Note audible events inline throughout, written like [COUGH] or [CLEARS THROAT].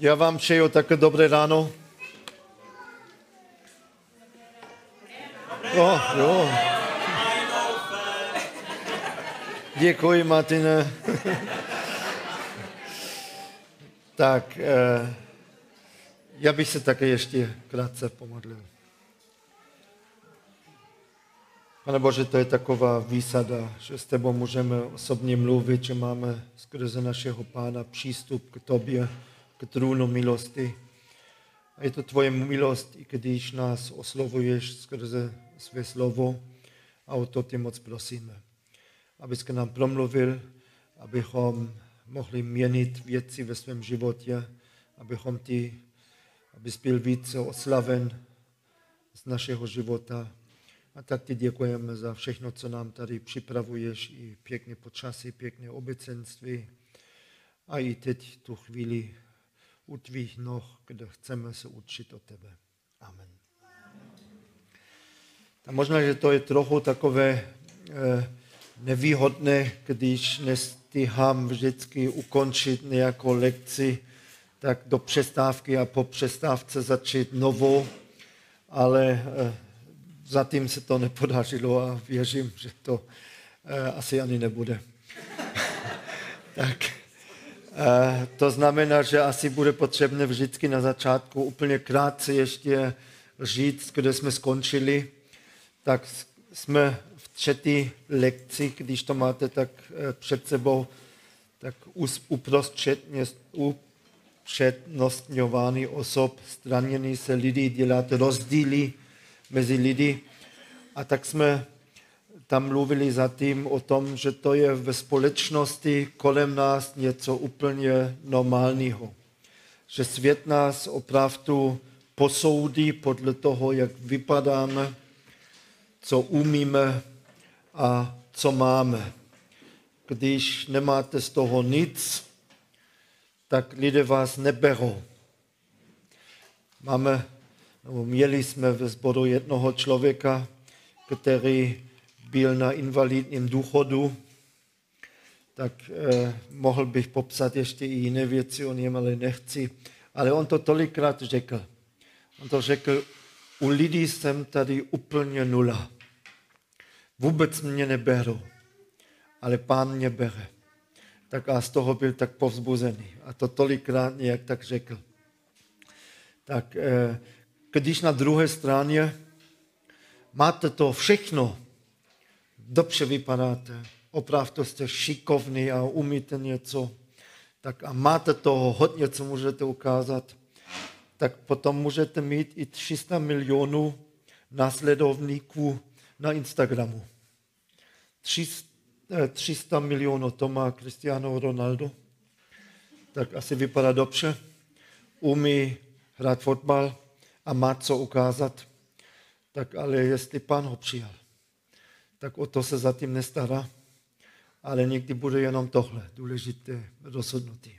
Já vám přeju také dobré ráno. Jo, jo. Děkuji, Martine. tak, eh, já bych se také ještě krátce pomodlil. Pane Bože, to je taková výsada, že s tebou můžeme osobně mluvit, že máme skrze našeho Pána přístup k tobě, k trůnu milosti. A je to tvoje milost, i když nás oslovuješ skrze své slovo a o to tě moc prosíme. Abys k nám promluvil, abychom mohli měnit věci ve svém životě, abychom ty, abys byl více oslaven z našeho života. A tak ti děkujeme za všechno, co nám tady připravuješ, i pěkně počasí, pěkné obecenství. A i teď tu chvíli u tvých noh, kde chceme se učit o tebe. Amen. A možná, že to je trochu takové eh, nevýhodné, když nestihám vždycky ukončit nějakou lekci, tak do přestávky a po přestávce začít novou, ale eh, zatím se to nepodařilo a věřím, že to eh, asi ani nebude. [LAUGHS] tak. Eh, to znamená, že asi bude potřebné vždycky na začátku úplně krátce ještě říct, kde jsme skončili. Tak jsme v třetí lekci, když to máte tak eh, před sebou, tak upřednostňovaný osob, straněný se lidi, dělat rozdíly mezi lidi. A tak jsme tam mluvili zatím o tom, že to je ve společnosti kolem nás něco úplně normálního. Že svět nás opravdu posoudí podle toho, jak vypadáme, co umíme a co máme. Když nemáte z toho nic, tak lidé vás neberou. Máme, nebo měli jsme ve sboru jednoho člověka, který byl na invalidním důchodu, tak eh, mohl bych popsat ještě i jiné věci o něm, ale nechci. Ale on to tolikrát řekl. On to řekl, u lidí jsem tady úplně nula. Vůbec mě neberou, ale pán mě bere. Tak a z toho byl tak povzbuzený. A to tolikrát nějak tak řekl. Tak eh, když na druhé straně máte to všechno, dobře vypadáte, opravdu jste šikovný a umíte něco, tak a máte toho hodně, co můžete ukázat, tak potom můžete mít i 300 milionů následovníků na Instagramu. 300 eh, milionů to má Cristiano Ronaldo, tak asi vypadá dobře, umí hrát fotbal a má co ukázat, tak ale jestli pán ho přijal, tak o to se zatím nestará, ale někdy bude jenom tohle důležité rozhodnutí.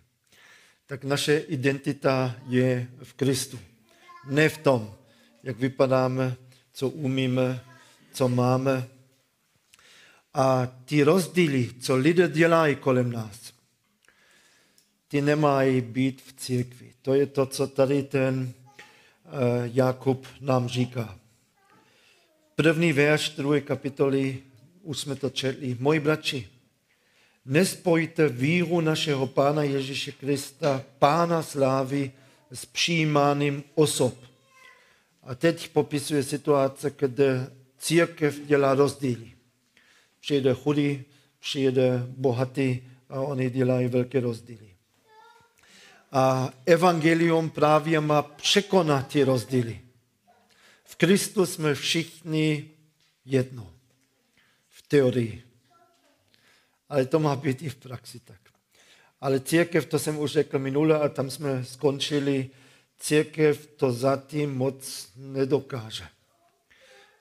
Tak naše identita je v Kristu. Ne v tom, jak vypadáme, co umíme, co máme. A ty rozdíly, co lidé dělají kolem nás, ty nemají být v církvi. To je to, co tady ten uh, Jakub nám říká. První verš druhé kapitoly, už jsme to četli. Moji bratři, nespojte víru našeho Pána Ježíše Krista, Pána slávy, s přijímáním osob. A teď popisuje situace, kde církev dělá rozdíly. Přijde chudý, přijde bohatý a oni dělají velké rozdíly. A evangelium právě má překonat ty rozdíly. V Kristu jsme všichni jedno. V teorii. Ale to má být i v praxi tak. Ale církev, to jsem už řekl minule a tam jsme skončili, církev to zatím moc nedokáže.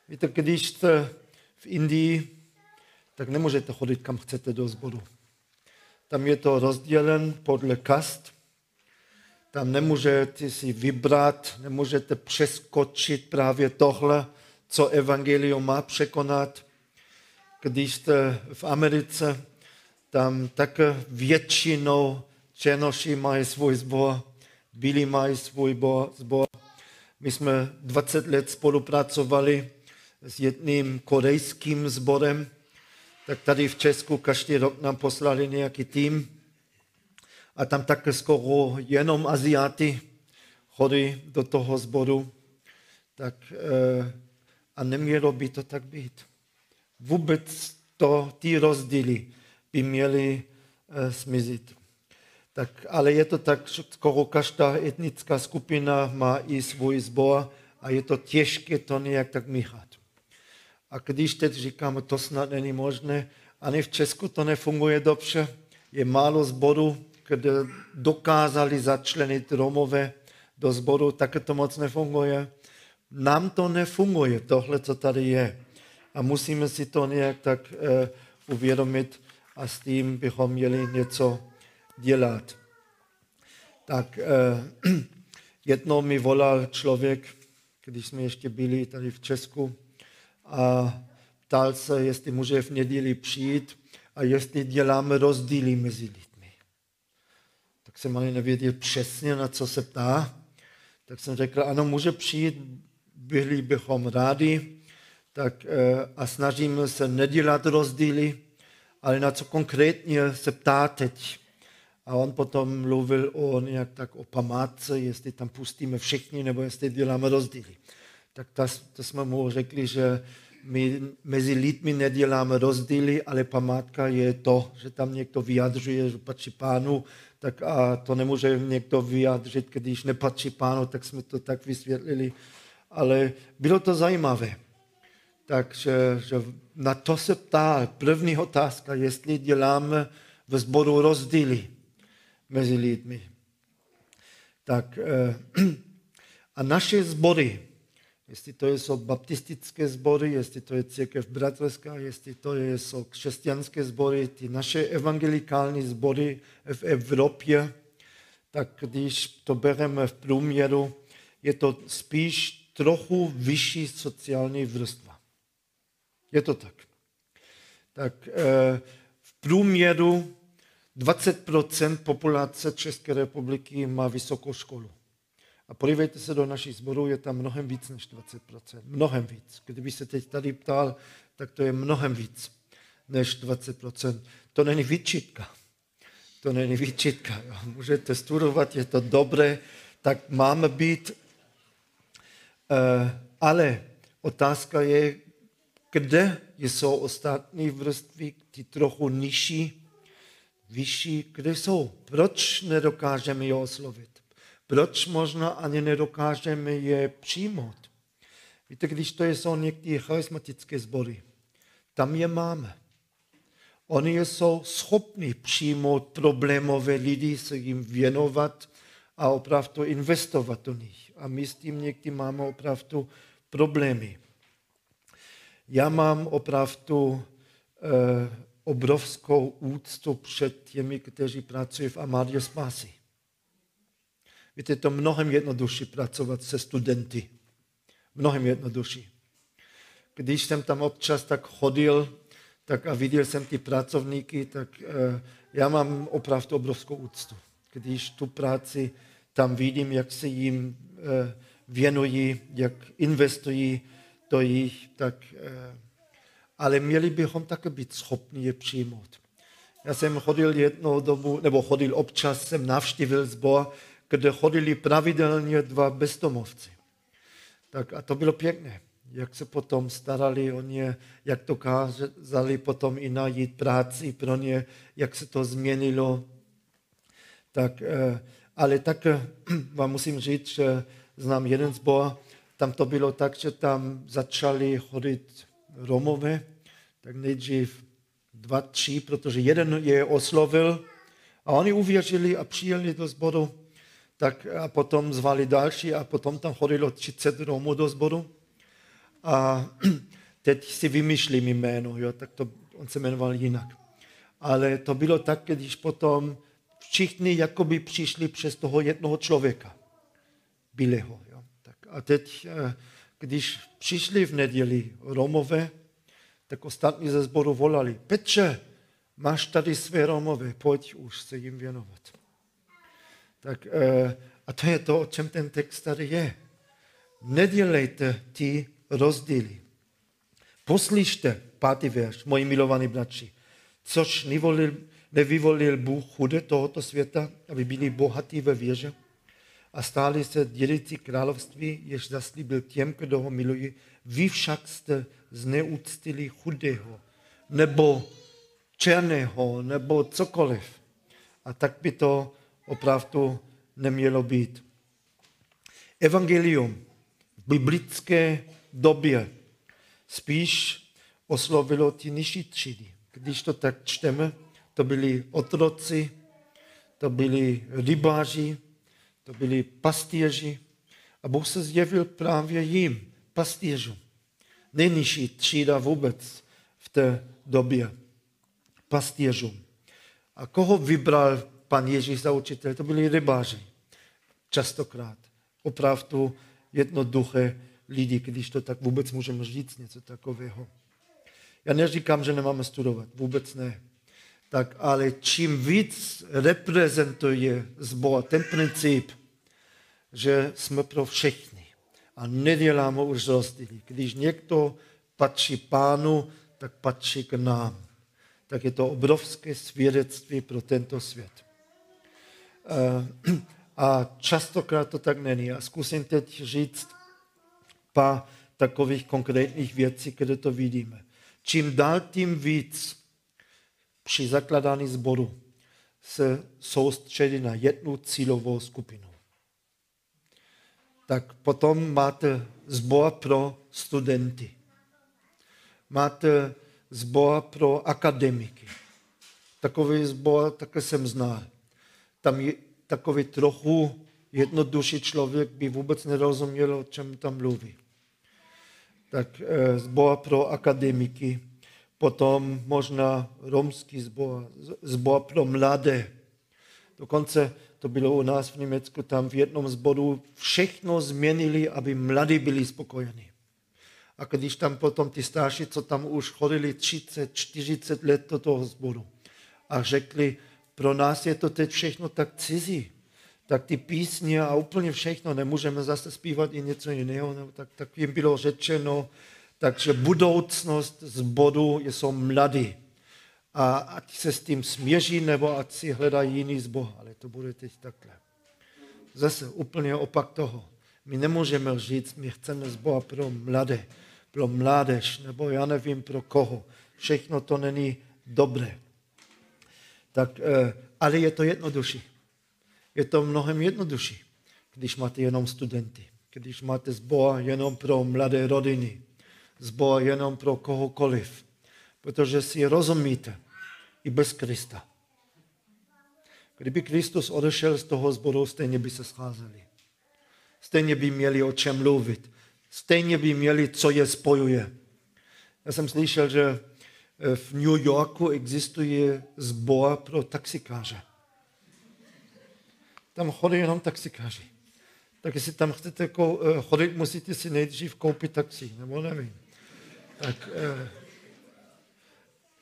Víte, když jste v Indii, tak nemůžete chodit kam chcete do sboru. Tam je to rozdělen podle kast tam nemůžete si vybrat, nemůžete přeskočit právě tohle, co evangelium má překonat. Když jste v Americe, tam také většinou černoši mají svůj zbor, Billy mají svůj zbor. My jsme 20 let spolupracovali s jedným korejským sborem, tak tady v Česku každý rok nám poslali nějaký tým a tam také skoro jenom Aziaty chodí do toho sboru. Tak, eh, a nemělo by to tak být. Vůbec to, ty rozdíly by měly smizit. Tak, ale je to tak, skoro každá etnická skupina má i svůj sbor a je to těžké to nějak tak míchat. A když teď říkáme, to snad není možné, ani v Česku to nefunguje dobře, je málo zborů, kde dokázali začlenit Romové do sboru, tak to moc nefunguje. Nám to nefunguje, tohle, co tady je. A musíme si to nějak tak uh, uvědomit a s tím bychom měli něco dělat. Tak uh, [CLEARS THROAT] jednou mi volal člověk, když jsme ještě byli tady v Česku, a ptal se, jestli může v neděli přijít a jestli děláme rozdíly mezi lidmi. Tak jsem ani nevěděl přesně, na co se ptá. Tak jsem řekl, ano, může přijít, byli bychom rádi, tak, eh, a snažíme se nedělat rozdíly, ale na co konkrétně se ptá teď. A on potom mluvil o nějak tak o památce, jestli tam pustíme všichni, nebo jestli děláme rozdíly tak to, to jsme mu řekli, že my mezi lidmi neděláme rozdíly, ale památka je to, že tam někdo vyjadřuje, že patří pánu, tak a to nemůže někdo vyjádřit, když nepatří pánu, tak jsme to tak vysvětlili. Ale bylo to zajímavé. Takže že na to se ptá první otázka, jestli děláme ve sboru rozdíly mezi lidmi. Tak eh, [CLEARS THROAT] a naše sbory, jestli to jsou baptistické sbory, jestli to je církev bratrská, jestli to jsou křesťanské sbory, ty naše evangelikální sbory v Evropě, tak když to bereme v průměru, je to spíš trochu vyšší sociální vrstva. Je to tak. Tak eh, v průměru 20% populace České republiky má vysokou školu. A podívejte se do našich sborů, je tam mnohem víc než 20%. Mnohem víc. Kdyby se teď tady ptal, tak to je mnohem víc než 20%. To není výčitka. To není výčitka. Jo. Můžete studovat, je to dobré, tak máme být. Uh, ale otázka je, kde jsou ostatní vrstvy, ty trochu nižší, vyšší, kde jsou. Proč nedokážeme je oslovit? Proč možná ani nedokážeme je přijmout? Víte, když to jsou některé charismatické sbory, tam je máme. Oni jsou schopni přijmout problémové lidi, se jim věnovat a opravdu investovat do nich. A my s tím někdy máme opravdu problémy. Já mám opravdu eh, obrovskou úctu před těmi, kteří pracují v Amadě Spásy. Víte, je to mnohem jednodušší pracovat se studenty. Mnohem jednodušší. Když jsem tam občas tak chodil tak a viděl jsem ty pracovníky, tak uh, já mám opravdu obrovskou úctu. Když tu práci tam vidím, jak se jim uh, věnují, jak investují do jich, tak, uh, ale měli bychom také být schopni je přijmout. Já jsem chodil jednou dobu, nebo chodil občas, jsem navštívil zbor, kde chodili pravidelně dva bezdomovci. Tak a to bylo pěkné, jak se potom starali o ně, jak dokázali potom i najít práci pro ně, jak se to změnilo. Tak, eh, ale tak eh, [CLEARS THROAT] vám musím říct, že znám jeden zbor, tam to bylo tak, že tam začali chodit Romové, tak nejdřív dva, tři, protože jeden je oslovil a oni uvěřili a přijeli do sboru tak a potom zvali další a potom tam chodilo 30 Romů do sboru. A [CLEARS THROAT] teď si vymýšlím jméno, jo, tak to, on se jmenoval jinak. Ale to bylo tak, když potom všichni jakoby přišli přes toho jednoho člověka, Bileho. Jo. Tak a teď, eh, když přišli v neděli Romové, tak ostatní ze sboru volali, Petře, máš tady své Romové, pojď už se jim věnovat. Tak, eh, A to je to, o čem ten text tady je. Nedělejte ty rozdíly. Poslyšte, pátý verš, moji milovaní bratři, což nevolil, nevyvolil Bůh chude tohoto světa, aby byli bohatí ve věže a stáli se dědici království, jež zaslíbil těm, kdo ho milují. Vy však jste zneúctili chudého, nebo černého, nebo cokoliv. A tak by to opravdu nemělo být. Evangelium v biblické době spíš oslovilo ty nižší třídy. Když to tak čteme, to byli otroci, to byli rybáři, to byli pastýři a Bůh se zjevil právě jim, pastýřům. Nejnižší třída vůbec v té době. Pastýřům. A koho vybral pan Ježíš za učitel? To byli rybáři. Častokrát. Opravdu jednoduché lidi, když to tak vůbec můžeme říct, něco takového. Já neříkám, že nemáme studovat, vůbec ne. Tak ale čím víc reprezentuje zbor ten princip, že jsme pro všechny a neděláme už rozdíly. Když někdo patří pánu, tak patří k nám. Tak je to obrovské svědectví pro tento svět. Eh, [CLEARS THROAT] a častokrát to tak není. A zkusím teď říct pár takových konkrétních věcí, kde to vidíme. Čím dál tím víc při zakladání sboru se soustředí na jednu cílovou skupinu. Tak potom máte zbor pro studenty. Máte zbor pro akademiky. Takový zbor také jsem znal. Tam je takový trochu jednodušší člověk by vůbec nerozuměl, o čem tam mluví tak eh, zbor pro akademiky, potom možná romský zbor, zbor pro mladé. Dokonce to bylo u nás v Německu, tam v jednom zboru všechno změnili, aby mladí byli spokojení. A když tam potom ty starší, co tam už chodili 30, 40 let do toho zboru a řekli, pro nás je to teď všechno tak cizí tak ty písně a úplně všechno, nemůžeme zase zpívat i něco jiného, nebo tak, tak jim bylo řečeno, takže budoucnost zboru jsou mladí. A ať se s tím směří, nebo ať si hledají jiný zbor, ale to bude teď takhle. Zase úplně opak toho. My nemůžeme říct, my chceme zbor pro mladé, pro mládež, nebo já nevím pro koho. Všechno to není dobré. Tak, eh, ale je to jednodušší je to mnohem jednodušší, když máte jenom studenty, když máte zbor jenom pro mladé rodiny, zbor jenom pro kohokoliv, protože si rozumíte i bez Krista. Kdyby Kristus odešel z toho zboru, stejně by se scházeli. Stejně by měli o čem mluvit. Stejně by měli, co je spojuje. Já jsem slyšel, že v New Yorku existuje zbor pro taxikáře tam chodí jenom taxikáři. Tak jestli tam chcete eh, chodit, musíte si nejdřív koupit taxi, nebo nevím. Tak, eh,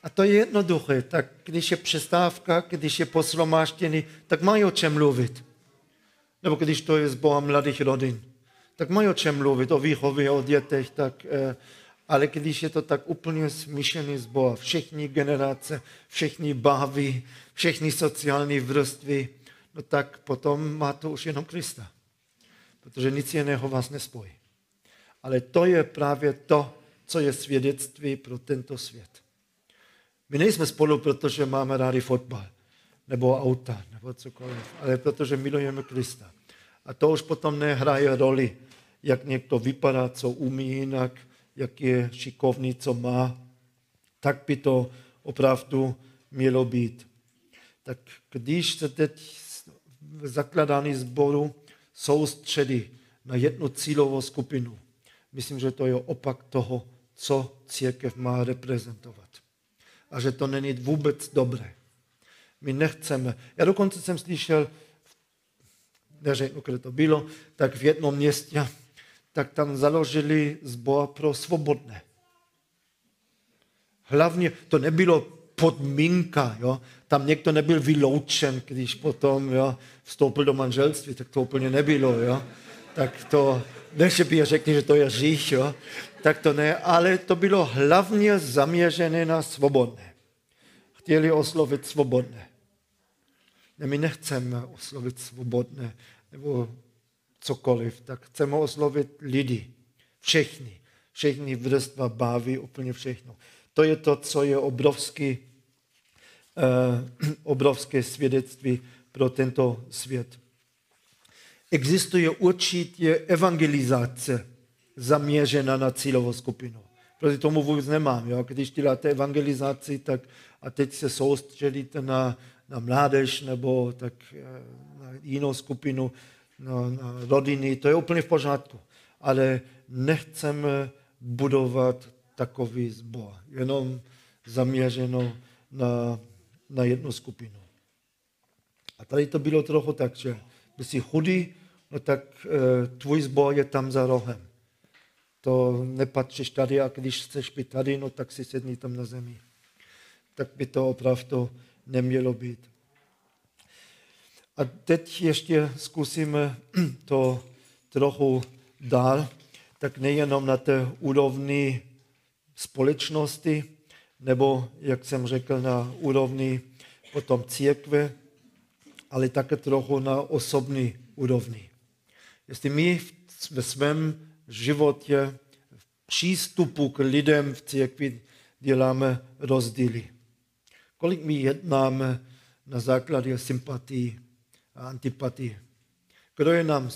a to je jednoduché. Tak když je přestávka, když je poslomáštěný, tak mají o čem mluvit. Nebo když to je z Boha mladých rodin, tak mají o čem mluvit, o výchově, o dětech, tak, eh, ale když je to tak úplně smíšený z Boha, všechny generace, všechny baví, všechny sociální vrstvy, no tak potom má to už jenom Krista. Protože nic jiného vás nespojí. Ale to je právě to, co je svědectví pro tento svět. My nejsme spolu, protože máme rádi fotbal, nebo auta, nebo cokoliv, ale protože milujeme Krista. A to už potom nehraje roli, jak někdo vypadá, co umí jinak, jak je šikovný, co má. Tak by to opravdu mělo být. Tak když se teď zakladání sboru soustředí na jednu cílovou skupinu. Myslím, že to je opak toho, co církev má reprezentovat. A že to není vůbec dobré. My nechceme. Já dokonce jsem slyšel, neřeknu, kde to bylo, tak v jednom městě, tak tam založili zbor pro svobodné. Hlavně to nebylo podmínka. Jo? Tam někdo nebyl vyloučen, když potom jo, vstoupil do manželství, tak to úplně nebylo. Jo? Tak to, ne, že by řekli, že to je řích, jo? tak to ne, ale to bylo hlavně zaměřené na svobodné. Chtěli oslovit svobodné. Ne, my nechceme oslovit svobodné nebo cokoliv, tak chceme oslovit lidi, všechny, všechny vrstva baví, úplně všechno. To je to, co je obrovský, eh, [CLEARS THROAT] obrovské svědectví pro tento svět. Existuje určitě evangelizace zaměřená na cílovou skupinu. Proti tomu vůbec nemám. Jo? Když děláte evangelizaci, tak a teď se soustředíte na, na mládež nebo tak eh, na jinou skupinu, rodiny, to je úplně v pořádku. Ale nechceme budovat takový zbor, jenom zaměřeno na, na jednu skupinu. A tady to bylo trochu tak, že by si chudý, no tak e, tvůj zbor je tam za rohem. To nepatříš tady a když chceš být tady, no tak si sedni tam na zemi. Tak by to opravdu nemělo být. A teď ještě zkusíme [CLEARS THROAT] to trochu dál, tak nejenom na té úrovni společnosti, nebo, jak jsem řekl, na úrovni potom církve, ale také trochu na osobní úrovni. Jestli my ve svém životě, v přístupu k lidem v církvi děláme rozdíly. Kolik my jednáme na základě sympatii antipatii. Kdo je nám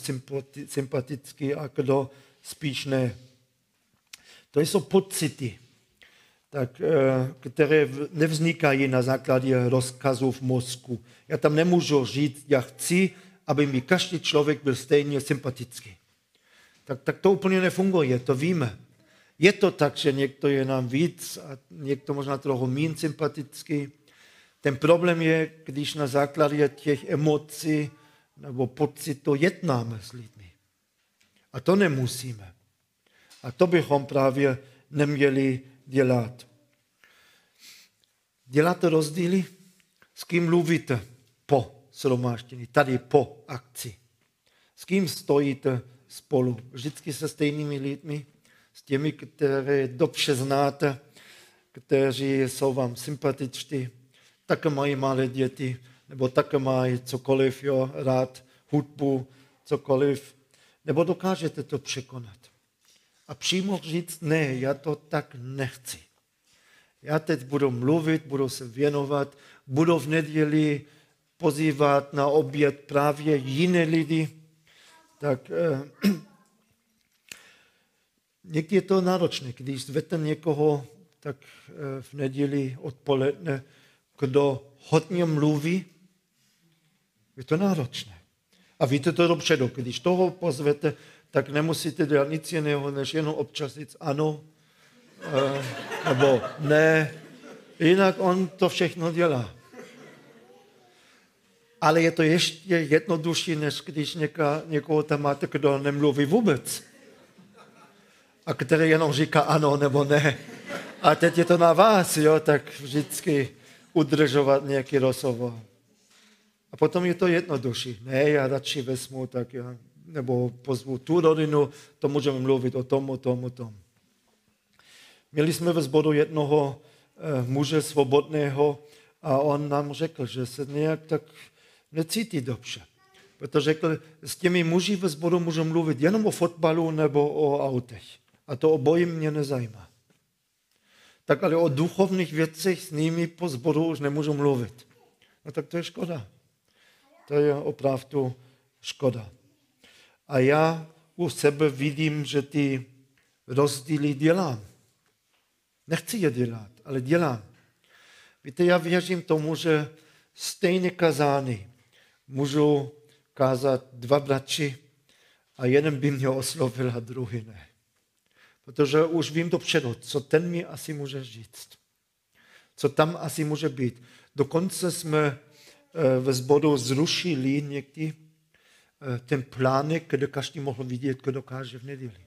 sympatický a kdo spíš ne. To jsou pocity, tak, eh, které nevznikají na základě rozkazů v mozku. Já tam nemůžu říct, já chci, aby mi každý člověk byl stejně sympatický. Tak, tak to úplně nefunguje, to víme. Je to tak, že někdo je nám víc a někdo možná trochu méně sympatický. Ten problém je, když na základě těch emocí nebo pocitů jednáme s lidmi. A to nemusíme. A to bychom právě neměli dělat. Děláte rozdíly? S kým mluvíte po shromáždění, tady po akci? S kým stojíte spolu? Vždycky se stejnými lidmi? S těmi, které dobře znáte, kteří jsou vám sympatičtí, také mají malé děti, nebo také mají cokoliv, jo, rád hudbu, cokoliv, nebo dokážete to překonat. A přímo říct, ne, já to tak nechci. Já teď budu mluvit, budu se věnovat, budu v neděli pozývat na oběd právě jiné lidi, tak eh, [CLEARS THROAT] někdy je to náročné, když zvete někoho, tak eh, v neděli odpoledne, kdo hodně mluví, je to náročné. A víte to dobře, když toho pozvete, tak nemusíte dělat nic jiného, než jenom občas říct ano, eh, nebo ne. Jinak on to všechno dělá. Ale je to ještě jednodušší, než když něka, někoho tam máte, kdo nemluví vůbec. A který jenom říká ano nebo ne. A teď je to na vás, jo, tak vždycky udržovat nějaký rozhovor. A potom je to jednodušší. Ne, já radši vezmu, tak já, nebo pozvu tu rodinu, to můžeme mluvit o tom, o tom, o tom. Měli jsme ve sboru jednoho eh, muže svobodného a on nám řekl, že se nějak tak necítí dobře. Protože řekl, s těmi muži ve sboru můžu mluvit jenom o fotbalu nebo o autech. A to obojí mě nezajímá. Tak ale o duchovních věcech s nimi po sboru už nemůžu mluvit. No tak to je škoda. To je opravdu škoda. A já u sebe vidím, že ty rozdíly dělám. Nechci je dělat, ale dělám. Víte, já věřím tomu, že stejné kazání můžu kázat dva bratři a jeden by mě oslovil a druhý ne. Protože už vím dopředu, co ten mi asi může říct. Co tam asi může být. Dokonce jsme Eh, ve zboru zrušili někdy eh, ten plánek, kde každý mohl vidět, kdo dokáže v neděli.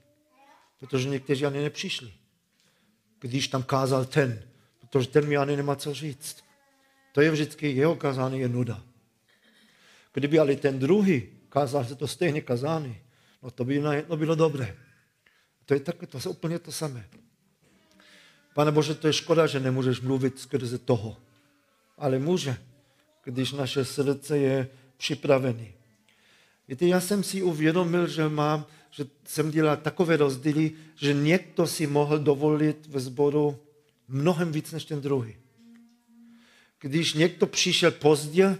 Protože někteří ani nepřišli. Když tam kázal ten, protože ten mi ani nemá co říct. To je vždycky, jeho kazání je nuda. Kdyby ale ten druhý kázal se to stejně kazání, no to by najedno bylo dobré. To je tak, to je úplně to samé. Pane Bože, to je škoda, že nemůžeš mluvit skrze toho. Ale může, když naše srdce je připravené. Víte, já jsem si uvědomil, že mám, že jsem dělal takové rozdíly, že někdo si mohl dovolit ve sboru mnohem víc než ten druhý. Když někdo přišel pozdě,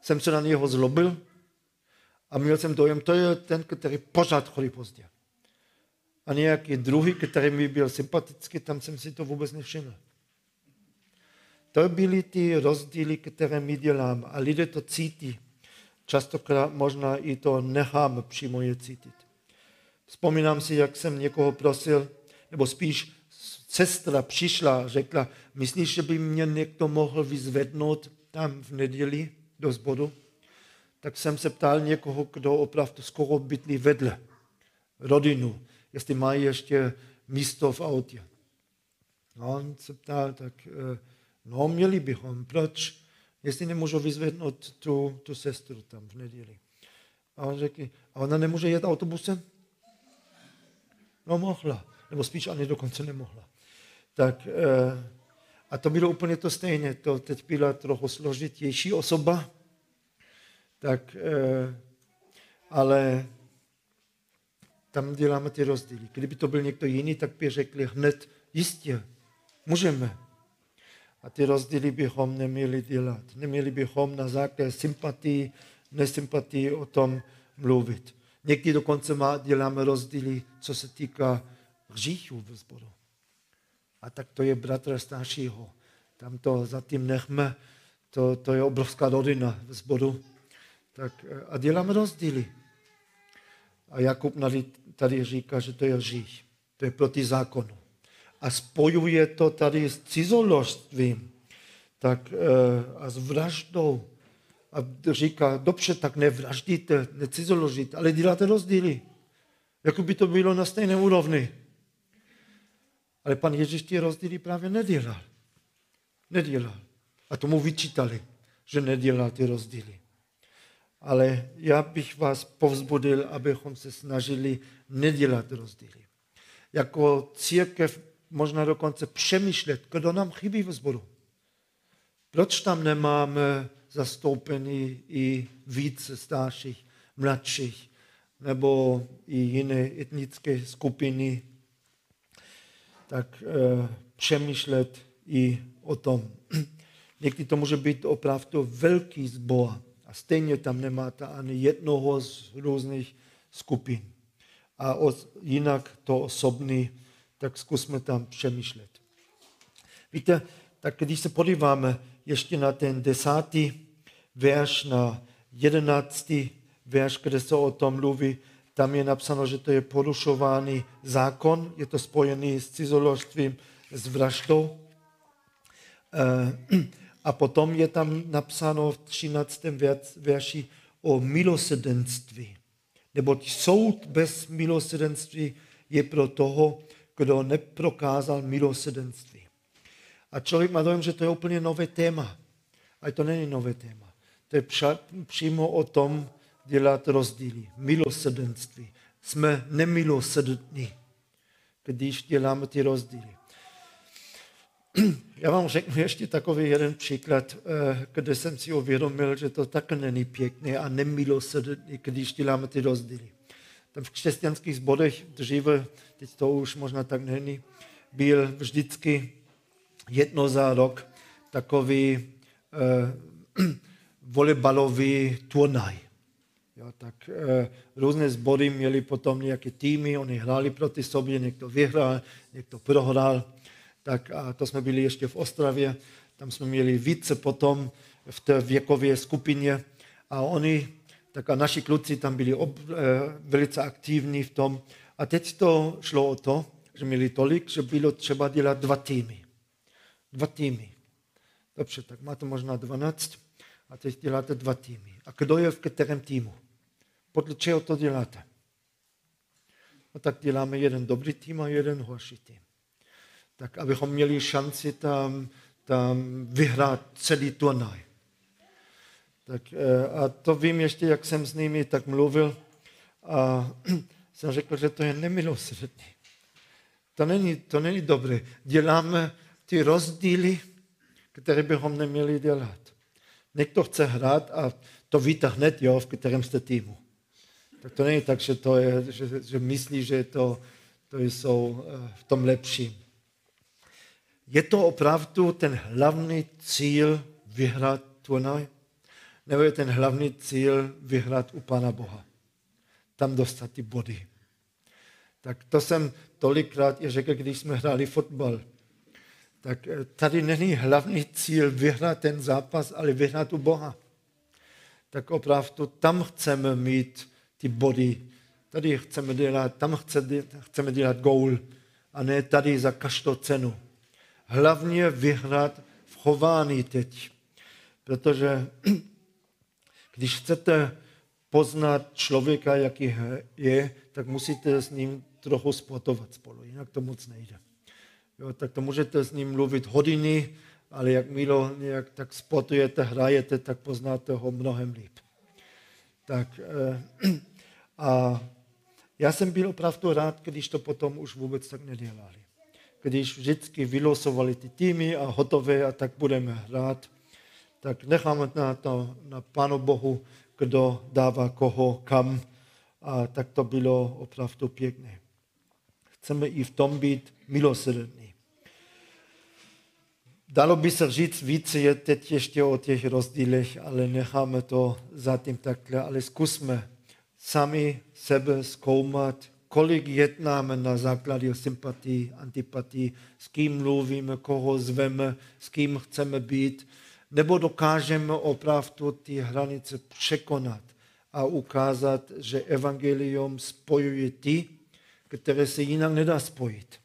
jsem se na něho zlobil a měl jsem dojem, to je ten, který pořád chodí pozdě. A nějaký druhý, který mi byl sympatický, tam jsem si to vůbec nevšiml. To byly ty rozdíly, které my děláme a lidé to cítí. Častokrát možná i to necháme přímo je cítit. Vzpomínám si, jak jsem někoho prosil, nebo spíš sestra přišla a řekla, myslíš, že by mě někdo mohl vyzvednout tam v neděli do zboru? Tak jsem se ptal někoho, kdo opravdu skoro bydlí vedle, rodinu, jestli mají ještě místo v autě. No, on se ptal, tak eh, no, měli bychom, proč? Jestli nemůžu vyzvednout tu, tu sestru tam v neděli. A on řekl, a ona nemůže jet autobusem? No mohla, nebo spíš ani dokonce nemohla. Tak eh, a to bylo úplně to stejné. To teď byla trochu složitější osoba, tak, eh, ale tam děláme ty rozdíly. Kdyby to byl někdo jiný, tak by řekli hned, jistě, můžeme. A ty rozdíly bychom neměli dělat. Neměli bychom na základě sympatii, nesympatii o tom mluvit. Někdy dokonce má, děláme rozdíly, co se týká hříchů ve sboru. A tak to je bratr staršího. Tam to zatím nechme, to, to je obrovská rodina ve sboru. Tak, a děláme rozdíly. A Jakub tady říká, že to je hřích. To je proti zákonu. A spojuje to tady s cizoložstvím tak, eh, a s vraždou. A říká, dobře, tak nevraždíte, necizoložíte, ale děláte rozdíly. Jako by to bylo na stejné úrovni. Ale pan Ježíš ty rozdíly právě nedělal. Nedělal. A tomu vyčítali, že nedělal ty rozdíly. Ale já bych vás povzbudil, abychom se snažili nedělat rozdíly. Jako církev možná dokonce přemýšlet, kdo nám chybí v sboru. Proč tam nemáme zastoupený i více starších, mladších, nebo i jiné etnické skupiny, tak e, přemýšlet i o tom. [CLEARS THROAT] Někdy to může být opravdu velký zbor stejně tam nemáte ani jednoho z různých skupin. A jinak to osobní, tak zkusme tam přemýšlet. Víte, tak když se podíváme ještě na ten desátý verš, na jedenáctý verš, kde se o tom mluví, tam je napsáno, že to je porušovaný zákon, je to spojený s cizoložstvím, s vraždou. Eh, a potom je tam napsáno v 13. verši o milosedenství. Neboť soud bez milosedenství je pro toho, kdo neprokázal milosedenství. A člověk má dojem, že to je úplně nové téma. A to není nové téma. To je přímo o tom dělat rozdíly. Milosedenství. Jsme nemilosrdní, když děláme ty rozdíly. Já vám řeknu ještě takový jeden příklad, eh, kde jsem si uvědomil, že to tak není pěkné a nemilosrdný, když děláme ty rozdíly. Tam v křesťanských zbodech dříve, teď to už možná tak není, byl vždycky jedno za rok takový eh, [CLEARS THROAT] volejbalový turnaj. Jo, tak eh, různé sbory měli potom nějaké týmy, oni hráli proti sobě, někdo vyhrál, někdo prohrál. Tak a to jsme byli ještě v Ostravě, tam jsme měli více potom v té věkové skupině a oni, tak a naši kluci tam byli ob, eh, velice aktivní v tom. A teď to šlo o to, že měli tolik, že bylo třeba dělat dva týmy. Dva týmy. Dobře, tak máte možná 12 a teď děláte dva týmy. A kdo je v kterém týmu? Podle čeho to děláte? No tak děláme jeden dobrý tým a jeden horší tým. Tak abychom měli šanci tam, tam vyhrát celý turnaj. Tak, eh, a to vím ještě, jak jsem s nimi tak mluvil a [CLEARS THROAT] jsem řekl, že to je nemilosrdný. To není, to není dobré. Děláme ty rozdíly, které bychom neměli dělat. Někdo chce hrát a to víte hned, jo, v kterém jste týmu. Tak to není tak, že, to je, že, že myslí, že to, to jsou eh, v tom lepší. Je to opravdu ten hlavní cíl vyhrát turnaj? Nebo je ten hlavní cíl vyhrát u Pana Boha? Tam dostat ty body. Tak to jsem tolikrát i řekl, když jsme hráli fotbal. Tak eh, tady není hlavní cíl vyhrát ten zápas, ale vyhrát u Boha. Tak opravdu tam chceme mít ty body. Tady chceme dělat, tam chceme dělat gól a ne tady za každou cenu. Hlavně vyhrát v chování teď. Protože [CLEARS THROAT] když chcete poznat člověka, jaký je, tak musíte s ním trochu sportovat spolu, jinak to moc nejde. Jo, tak to můžete s ním mluvit hodiny, ale jak Milo nějak tak sportujete, hrajete, tak poznáte ho mnohem líp. Tak, eh, [CLEARS THROAT] a já jsem byl opravdu rád, když to potom už vůbec tak nedělali. Když vždycky vylosovali ty týmy a hotové a tak budeme hrát, tak necháme na to na Pánu Bohu, kdo dává koho kam. A tak to bylo opravdu pěkné. Chceme i v tom být milosrdní. Dalo by se říct více je teď ještě o těch rozdílech, ale necháme to zatím takhle, ale zkusme sami sebe zkoumat, kolik jednáme na základě sympatii, antipatii, s kým mluvíme, koho zveme, s kým chceme být, nebo dokážeme opravdu ty hranice překonat a ukázat, že evangelium spojuje ty, které se jinak nedá spojit.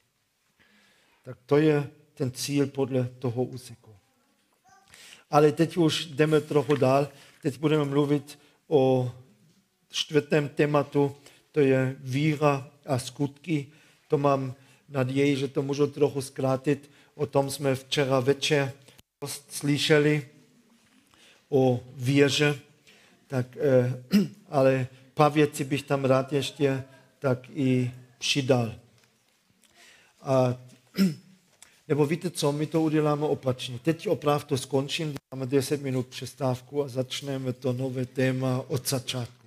Tak to je ten cíl podle toho úseku. Ale teď už jdeme trochu dál. Teď budeme mluvit o čtvrtém tématu, to je víra a skutky. To mám naději, že to můžu trochu zkrátit. O tom jsme včera večer slyšeli o víře, tak, eh, [CLEARS THROAT] ale pár věcí bych tam rád ještě tak i přidal. A, [CLEARS THROAT] nebo víte co, my to uděláme opačně. Teď opravdu skončím, dáme 10 minut přestávku a začneme to nové téma od začátku.